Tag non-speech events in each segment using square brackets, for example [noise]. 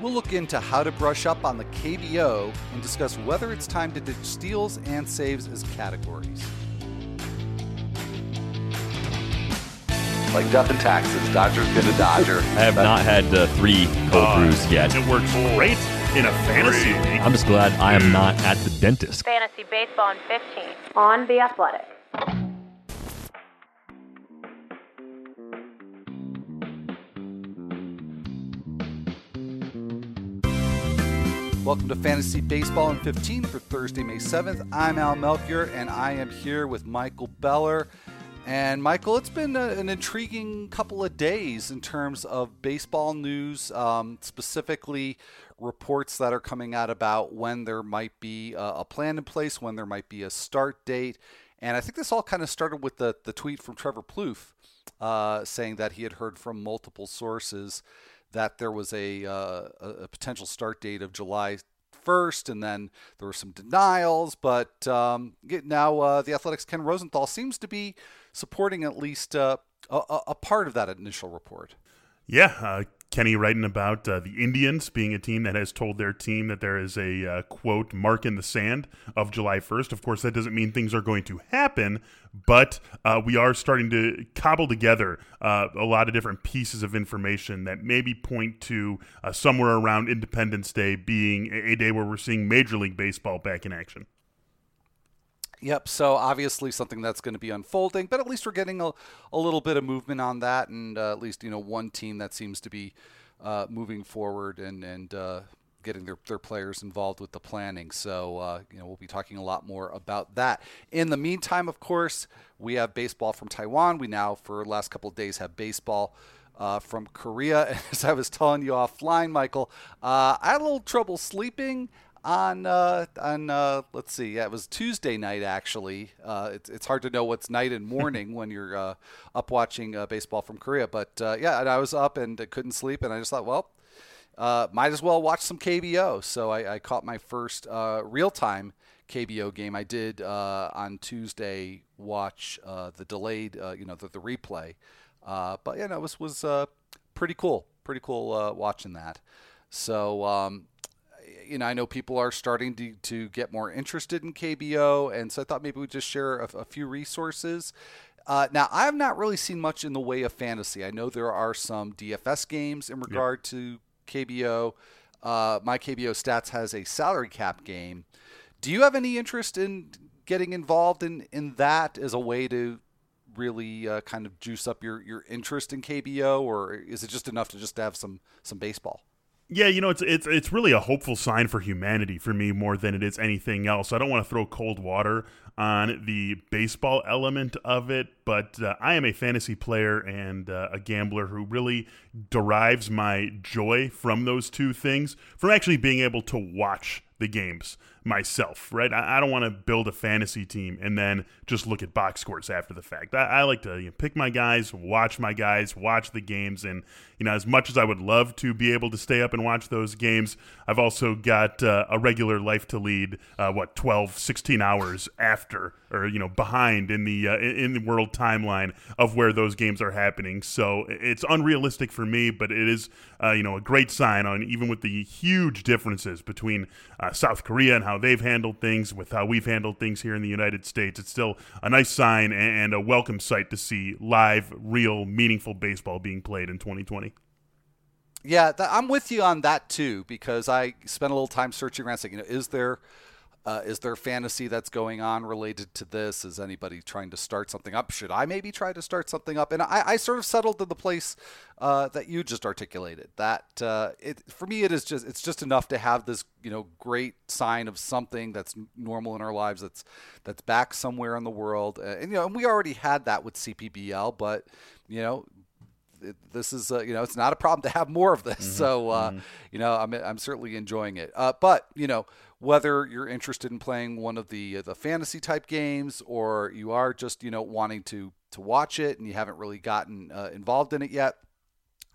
We'll look into how to brush up on the KBO and discuss whether it's time to ditch steals and saves as categories. Like death and taxes, Dodger's gonna Dodger. [laughs] I have not had uh, three cold Uh, brews yet. It works great in a fantasy league. I'm just glad I am not at the dentist. Fantasy Baseball in 15 on The Athletic. Welcome to Fantasy Baseball in 15 for Thursday, May 7th. I'm Al Melchior, and I am here with Michael Beller. And Michael, it's been a, an intriguing couple of days in terms of baseball news, um, specifically reports that are coming out about when there might be a, a plan in place, when there might be a start date. And I think this all kind of started with the, the tweet from Trevor Plouffe uh, saying that he had heard from multiple sources that there was a, uh, a potential start date of July 1st, and then there were some denials. But um, now uh, the Athletic's Ken Rosenthal seems to be supporting at least uh, a, a- a part of that initial report. Yeah, uh, Kenny writing about uh, the Indians being a team that has told their team that there is a uh, quote mark in the sand of July 1st. Of course, that doesn't mean things are going to happen, but uh, we are starting to cobble together uh, a lot of different pieces of information that maybe point to uh, somewhere around Independence Day being a, a day where we're seeing Major League Baseball back in action. Yep. So obviously something that's going to be unfolding, but at least we're getting a, a little bit of movement on that, and uh, at least you know one team that seems to be uh, moving forward and and uh, getting their, their players involved with the planning. So uh, you know we'll be talking a lot more about that. In the meantime, of course, we have baseball from Taiwan. We now for the last couple of days have baseball. Uh, from Korea, [laughs] as I was telling you offline, Michael, uh, I had a little trouble sleeping on uh, on uh, let's see, yeah, it was Tuesday night actually. Uh, it's it's hard to know what's night and [laughs] morning when you're uh, up watching uh, baseball from Korea. But uh, yeah, and I was up and couldn't sleep, and I just thought, well, uh, might as well watch some KBO. So I, I caught my first uh, real time KBO game. I did uh, on Tuesday watch uh, the delayed, uh, you know, the, the replay. Uh, but yeah, know, it was was uh, pretty cool, pretty cool uh, watching that. So um, you know, I know people are starting to, to get more interested in KBO, and so I thought maybe we'd just share a, a few resources. Uh, now, I have not really seen much in the way of fantasy. I know there are some DFS games in regard to KBO. Uh, my KBO Stats has a salary cap game. Do you have any interest in getting involved in, in that as a way to really uh, kind of juice up your, your interest in KBO, or is it just enough to just have some some baseball? Yeah, you know, it's it's it's really a hopeful sign for humanity for me more than it is anything else. I don't want to throw cold water on the baseball element of it, but uh, I am a fantasy player and uh, a gambler who really derives my joy from those two things, from actually being able to watch the games myself, right? I, I don't want to build a fantasy team and then just look at box scores after the fact. I, I like to you know, pick my guys, watch my guys, watch the games, and you know, as much as I would love to be able to stay up and watch those games, I've also got uh, a regular life to lead. Uh, what 12, 16 hours after, or you know, behind in the uh, in the world timeline of where those games are happening. So it's unrealistic for me, but it is uh, you know a great sign on even with the huge differences between uh, South Korea and how they've handled things with how we've handled things here in the United States. It's still a nice sign and, a welcome sight to see live, real, meaningful baseball being played in 2020. Yeah, th- I'm with you on that too because I spent a little time searching around, saying, you know, is there uh, is there fantasy that's going on related to this? Is anybody trying to start something up? Should I maybe try to start something up? And I, I sort of settled to the place uh, that you just articulated. That uh, it for me, it is just it's just enough to have this you know great sign of something that's normal in our lives that's that's back somewhere in the world. Uh, and you know, and we already had that with CPBL, but you know it, this is uh, you know it's not a problem to have more of this. So uh, you know I'm I'm certainly enjoying it. Uh, but you know whether you're interested in playing one of the the fantasy type games or you are just you know wanting to to watch it and you haven't really gotten uh, involved in it yet.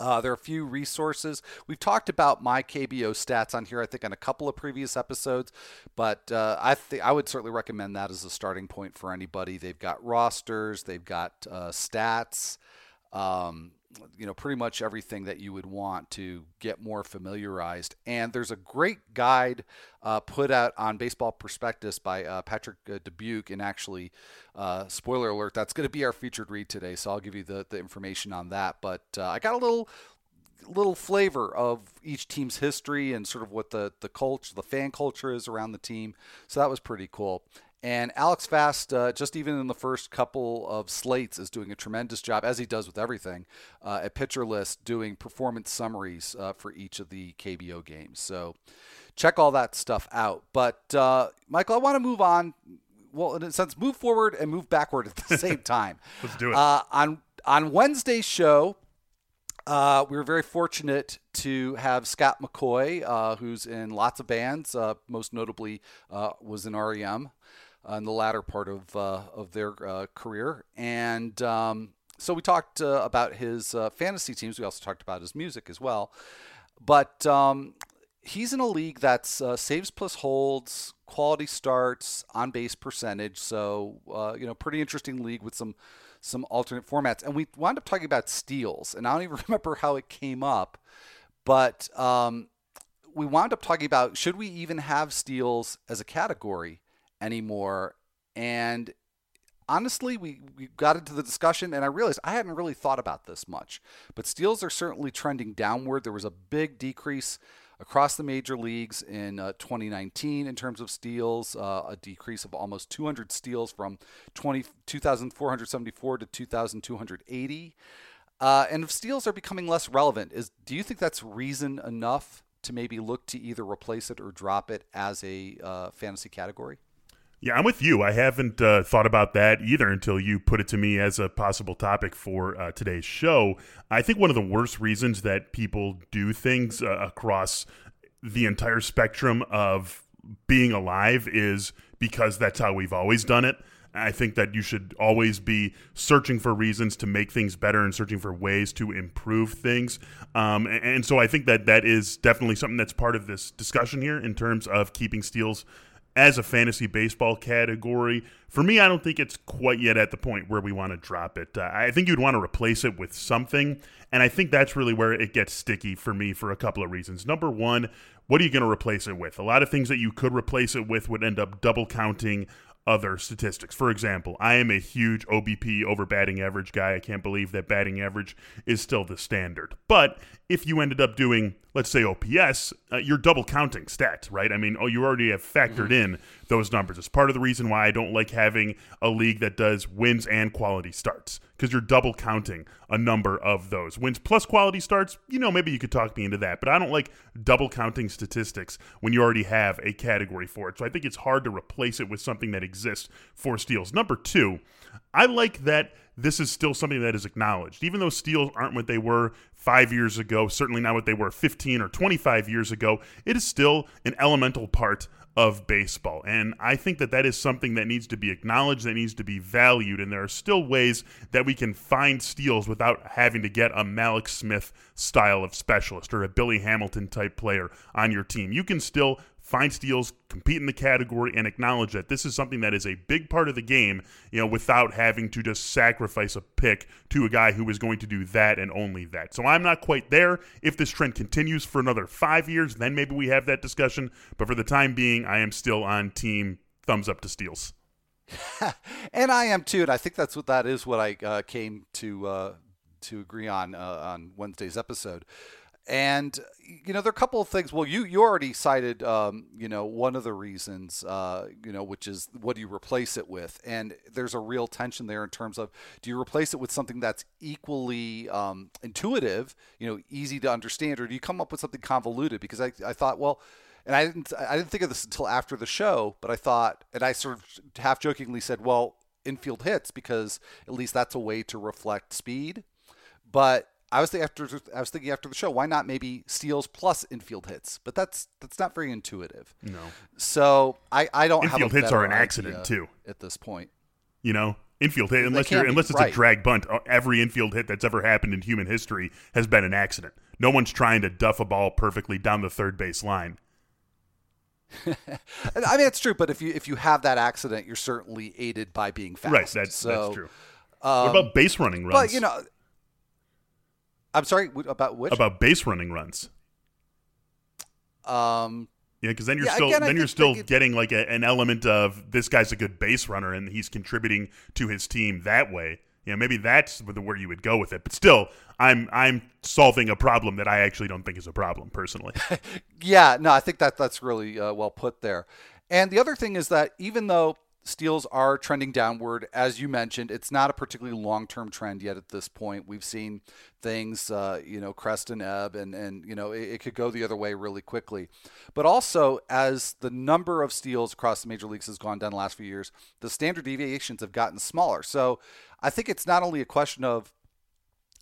Uh, there are a few resources. We've talked about my KBO stats on here, I think, on a couple of previous episodes, but uh, I think I would certainly recommend that as a starting point for anybody. They've got rosters, they've got uh, stats, um, you know, pretty much everything that you would want to get more familiarized. And there's a great guide uh, put out on Baseball Prospectus by uh, Patrick uh, Dubuque. And actually, uh, spoiler alert, that's going to be our featured read today. So I'll give you the, the information on that. But uh, I got a little little flavor of each team's history and sort of what the the culture, the fan culture is around the team. So that was pretty cool. And Alex Fast, uh, just even in the first couple of slates, is doing a tremendous job, as he does with everything, uh, at Pitcher List, doing performance summaries uh, for each of the KBO games. So check all that stuff out. But, uh, Michael, I want to move on. Well, in a sense, move forward and move backward at the [laughs] same time. Let's do it. Uh, on, on Wednesday's show, uh, we were very fortunate to have Scott McCaughey, uh, who's in lots of bands, uh, most notably uh, was in REM in the latter part of uh, of their uh, career, and um, so we talked about his fantasy teams. We also talked about his music as well, but. Um, he's in a league that's saves plus holds, quality starts, on base percentage. So, you know, pretty interesting league with some some alternate formats. And we wound up talking about steals, and I don't even [laughs] remember how it came up, but um, we wound up talking about should we even have steals as a category anymore? And honestly, we, we got into the discussion, and I realized I hadn't really thought about this much. But steals are certainly trending downward. There was a big decrease across the major leagues in uh, 2019 in terms of steals, uh, a decrease of almost 200 steals from 20, 2,474 to 2,280. Uh, and if steals are becoming less relevant, is do you think that's reason enough to maybe look to either replace it or drop it as a uh, fantasy category? Yeah, I'm with you. I haven't uh, thought about that either until you put it to me as a possible topic for uh, today's show. I think one of the worst reasons that people do things uh, across the entire spectrum of being alive is because that's how we've always done it. I think that you should always be searching for reasons to make things better and searching for ways to improve things. Um, and, and so I think that that is definitely something that's part of this discussion here in terms of keeping steals as a fantasy baseball category. For me, I don't think it's quite yet at the point where we want to drop it. Uh, I think you'd want to replace it with something, and I think that's really where it gets sticky for me for a couple of reasons. Number one, what are you going to replace it with? A lot of things that you could replace it with would end up double counting other statistics. For example, I am a huge OBP over batting average guy. I can't believe that batting average is still the standard. But if you ended up doing, let's say, OPS, uh, you're double counting stats, right? I mean, oh, you already have factored mm-hmm. in those numbers. It's part of the reason why I don't like having a league that does wins and quality starts because you're double counting a number of those wins plus quality starts. You know, maybe you could talk me into that, but I don't like double counting statistics when you already have a category for it. So I think it's hard to replace it with something that exists for steals. Number two, I like that this is still something that is acknowledged. Even though steals aren't what they were five years ago, certainly not what they were 15 or 25 years ago, it is still an elemental part of baseball. And I think that that is something that needs to be acknowledged, that needs to be valued. And there are still ways that we can find steals without having to get a Mallex Smith style of specialist or a Billy Hamilton type player on your team. You can still find steals, compete in the category, and acknowledge that this is something that is a big part of the game, you know, without having to just sacrifice a pick to a guy who is going to do that and only that. So I'm not quite there. If this trend continues for another five years, then maybe we have that discussion. But for the time being, I am still on team thumbs up to steals. [laughs] and I am too, and I think that's what that is. What I uh, came to uh, to agree on uh, on Wednesday's episode. And you know, there are a couple of things. Well, you you already cited, um, you know, one of the reasons, uh, you know, which is what do you replace it with? And there's a real tension there in terms of do you replace it with something that's equally um, intuitive, you know, easy to understand, or do you come up with something convoluted? Because I, I thought, well, and I didn't I didn't think of this until after the show, but I thought, and I sort of half jokingly said, well, infield hits because at least that's a way to reflect speed, but I was thinking after I was thinking after the show, why not maybe steals plus infield hits? But that's that's not very intuitive. No. So I, I don't infield hits are an accident too at this point. You know, infield hit unless you're unless it's right. a drag bunt. Uh, every infield hit that's ever happened in human history has been an accident. No one's trying to duff a ball perfectly down the third base line. [laughs] I mean, it's true, but if you if you have that accident, you're certainly aided by being fast. Right. That's so, that's true. Um, what about base running runs? But you know I'm sorry about which? about base running runs. um, Yeah, because then you're Yeah, still again, then you're still getting like a, an element of this guy's a good base runner and he's contributing to his team that way. You know, maybe that's where you would go with it. But still, I'm I'm solving a problem that I actually don't think is a problem personally. [laughs] Yeah, no, I think that that's really uh, well put there. And the other thing is that even though steals are trending downward, as you mentioned, it's not a particularly long-term trend yet at this point. We've seen things, uh, you know, crest and ebb, and and you know, it, it could go the other way really quickly. But also, as the number of steals across the major leagues has gone down the last few years, the standard deviations have gotten smaller. So I think it's not only a question of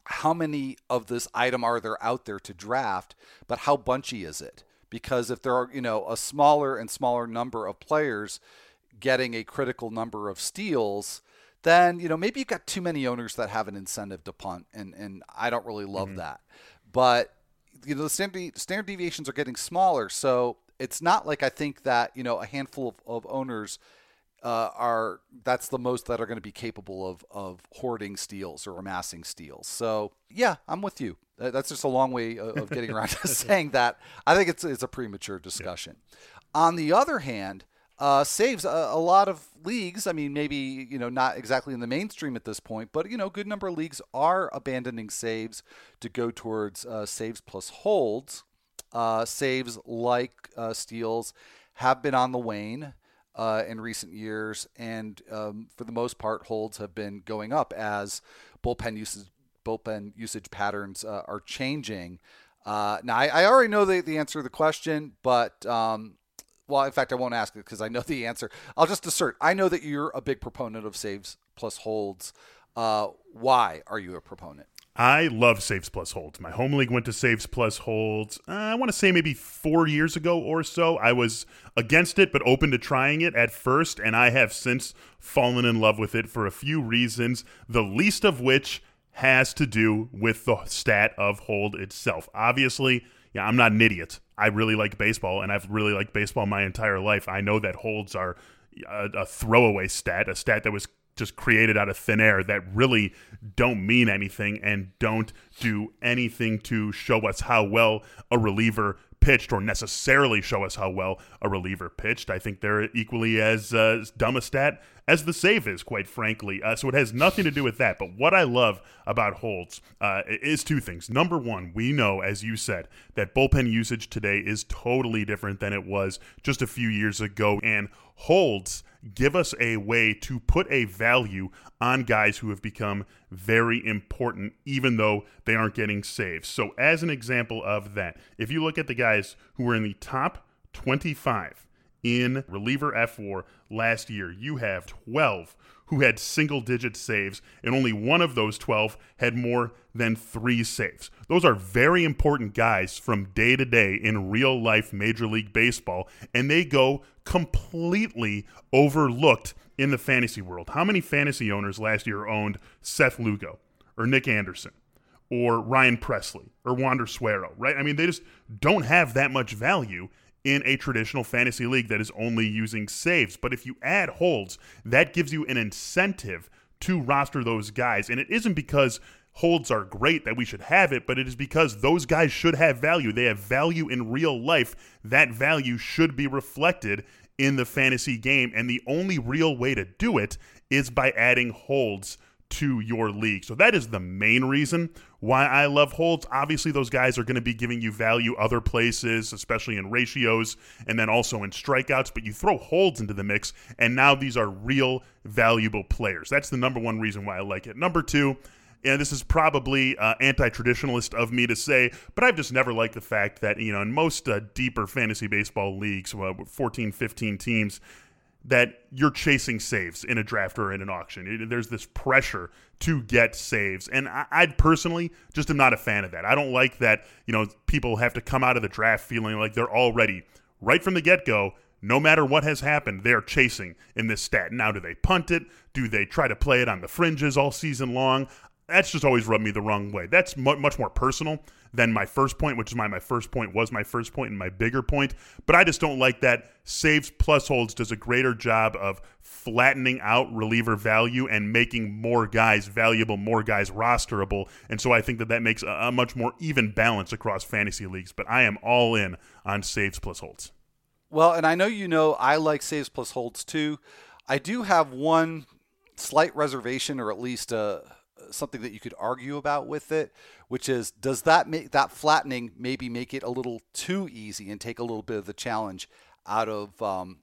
how many of this item are there out there to draft, but how bunchy is it? Because if there are, you know, a smaller and smaller number of players getting a critical number of steals, then, you know, maybe you've got too many owners that have an incentive to punt. And, and I don't really love that. But, you know, the standard, standard deviations are getting smaller. So it's not like I think that, you know, a handful of, of owners uh, are that's the most that are going to be capable of of hoarding steals or amassing steals. So yeah, I'm with you. That's just a long way of of getting around to [laughs] saying that. I think it's it's a premature [laughs] discussion. On the other hand, uh, saves a, a lot of leagues. I mean, maybe you know not exactly in the mainstream at this point, but you know, good number of leagues are abandoning saves to go towards uh, saves plus holds. Uh, saves like uh, steals have been on the wane uh, in recent years, and um, for the most part, holds have been going up as bullpen usage bullpen usage patterns uh, are changing. Now, I, I already know the, the answer to the question, but um, well, in fact, I won't ask it because I know the answer. I'll just assert I know that you're a big proponent of saves plus holds. Uh, why are you a proponent? I love saves plus holds. My home league went to saves plus holds. Uh, I want to say maybe four years ago or so. I was against it, but open to trying it at first, and I have since fallen in love with it for a few reasons. The least of which has to do with the stat of hold itself. Obviously, yeah, I'm not an idiot. I really like baseball, and I've really liked baseball my entire life. I know that holds are a, a throwaway stat, a stat that was just created out of thin air that really don't mean anything and don't do anything to show us how well a reliever pitched or necessarily show us how well a reliever pitched. I think they're equally as uh, dumb a stat as the save is, quite frankly. Uh, so it has nothing to do with that. But what I love about holds uh, is two things. Number one, we know, as you said, that bullpen usage today is totally different than it was just a few years ago. And holds give us a way to put a value on guys who have become very important, even though they aren't getting saves. So, as an example of that, if you look at the guys who were in the top 25 in reliever fWAR last year, you have 12 who had single digit saves, and only one of those 12 had more than three saves. Those are very important guys from day to day in real life Major League Baseball, and they go completely overlooked in the fantasy world. How many fantasy owners last year owned Seth Lugo or Nick Anderson? Or Ryan Pressly or Wander Suero, right? I mean, they just don't have that much value in a traditional fantasy league that is only using saves. But if you add holds, that gives you an incentive to roster those guys. And it isn't because holds are great that we should have it, but it is because those guys should have value. They have value in real life. That value should be reflected in the fantasy game. And the only real way to do it is by adding holds to your league. So that is the main reason why I love holds. Obviously, those guys are going to be giving you value other places, especially in ratios and then also in strikeouts. But you throw holds into the mix, and now these are real valuable players. That's the number one reason why I like it. Number two, and this is probably uh, anti-traditionalist of me to say, but I've just never liked the fact that you know in most uh, deeper fantasy baseball leagues, uh, 14, 15 teams, that you're chasing saves in a draft or in an auction. It- there's this pressure to get saves, and I, I personally just am not a fan of that. I don't like that. You know, people have to come out of the draft feeling like they're already right from the get-go. No matter what has happened, they're chasing in this stat. Now, do they punt it? Do they try to play it on the fringes all season long? that's just always rubbed me the wrong way. That's mu- much more personal than my first point, which is my my first point was my first point and my bigger point. But I just don't like that saves plus holds does a greater job of flattening out reliever value and making more guys valuable, more guys rosterable. And so I think that that makes a, a much more even balance across fantasy leagues. But I am all in on saves plus holds. Well, and I know you know I like saves plus holds too. I do have one slight reservation, or at least uh, something that you could argue about with it, which is does that make that flattening maybe make it a little too easy and take a little bit of the challenge out of um,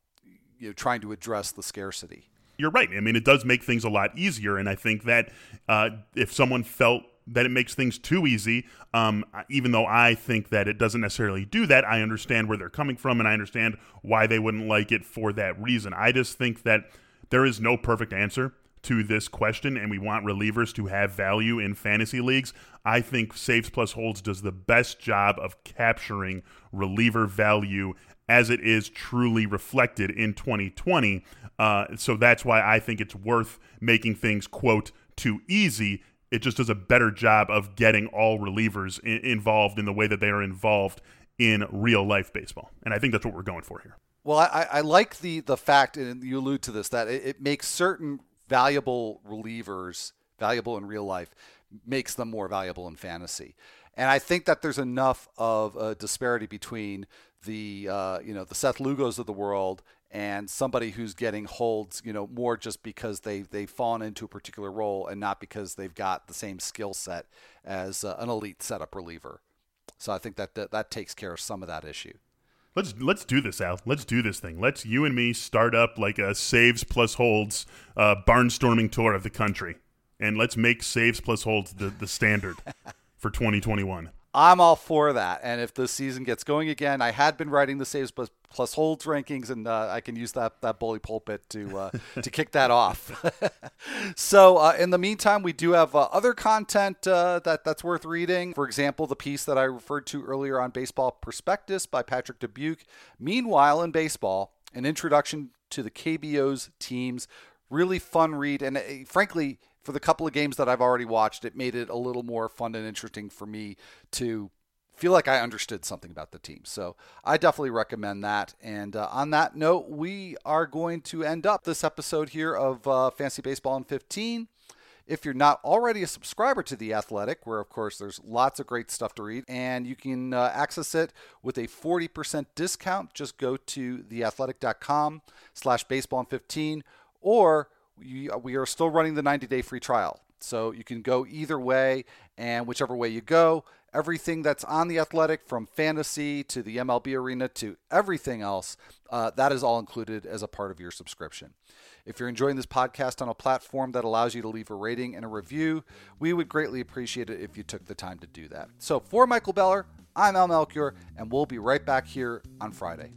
you know trying to address the scarcity? You're right. I mean, it does make things a lot easier, and I think that uh, if someone felt that it makes things too easy. Um, even though I think that it doesn't necessarily do that, I understand where they're coming from and I understand why they wouldn't like it for that reason. I just think that there is no perfect answer to this question, and we want relievers to have value in fantasy leagues. I think Saves Plus Holds does the best job of capturing reliever value as it is truly reflected in 2020. Uh, so that's why I think it's worth making things, quote, too easy. It just does a better job of getting all relievers I- involved in the way that they are involved in real life baseball. And I think that's what we're going for here. Well, I, I like the the fact, and you allude to this, that it, it makes certain valuable relievers valuable in real life, makes them more valuable in fantasy. And I think that there's enough of a disparity between the uh, you know the Seth Lugos of the world and somebody who's getting holds you know more just because they they've fallen into a particular role and not because they've got the same skill set as uh, an elite setup reliever. So I think that, that that takes care of some of that issue. Let's let's do this, Al. Let's do this thing. Let's you and me start up like a saves plus holds uh, barnstorming tour of the country, and let's make saves plus holds the, the standard for 2021. I'm all for that. And if the season gets going again, I had been writing the saves plus, plus holds rankings, and uh, I can use that that bully pulpit to uh, to kick that off. [laughs] so uh, in the meantime, we do have uh, other content uh, that that's worth reading. For example, the piece that I referred to earlier on Baseball Prospectus by Patrick Dubuque. Meanwhile, in baseball, an introduction to the KBO's teams. Really fun read, and uh, frankly, for the couple of games that I've already watched, it made it a little more fun and interesting for me to feel like I understood something about the team. So I definitely recommend that. And uh, on that note, we are going to end up this episode here of uh, Fantasy Baseball in 15. If you're not already a subscriber to The Athletic, where of course there's lots of great stuff to read, and you can uh, access it with a 40% discount, just go to theathletic.com slash baseball in 15 or we, we are still running the 90 day free trial. So you can go either way, and whichever way you go, everything that's on the athletic from fantasy to the MLB arena to everything else, uh, that is all included as a part of your subscription. If you're enjoying this podcast on a platform that allows you to leave a rating and a review, we would greatly appreciate it if you took the time to do that. So for Michael Beller, I'm Al Melchior, and we'll be right back here on Friday.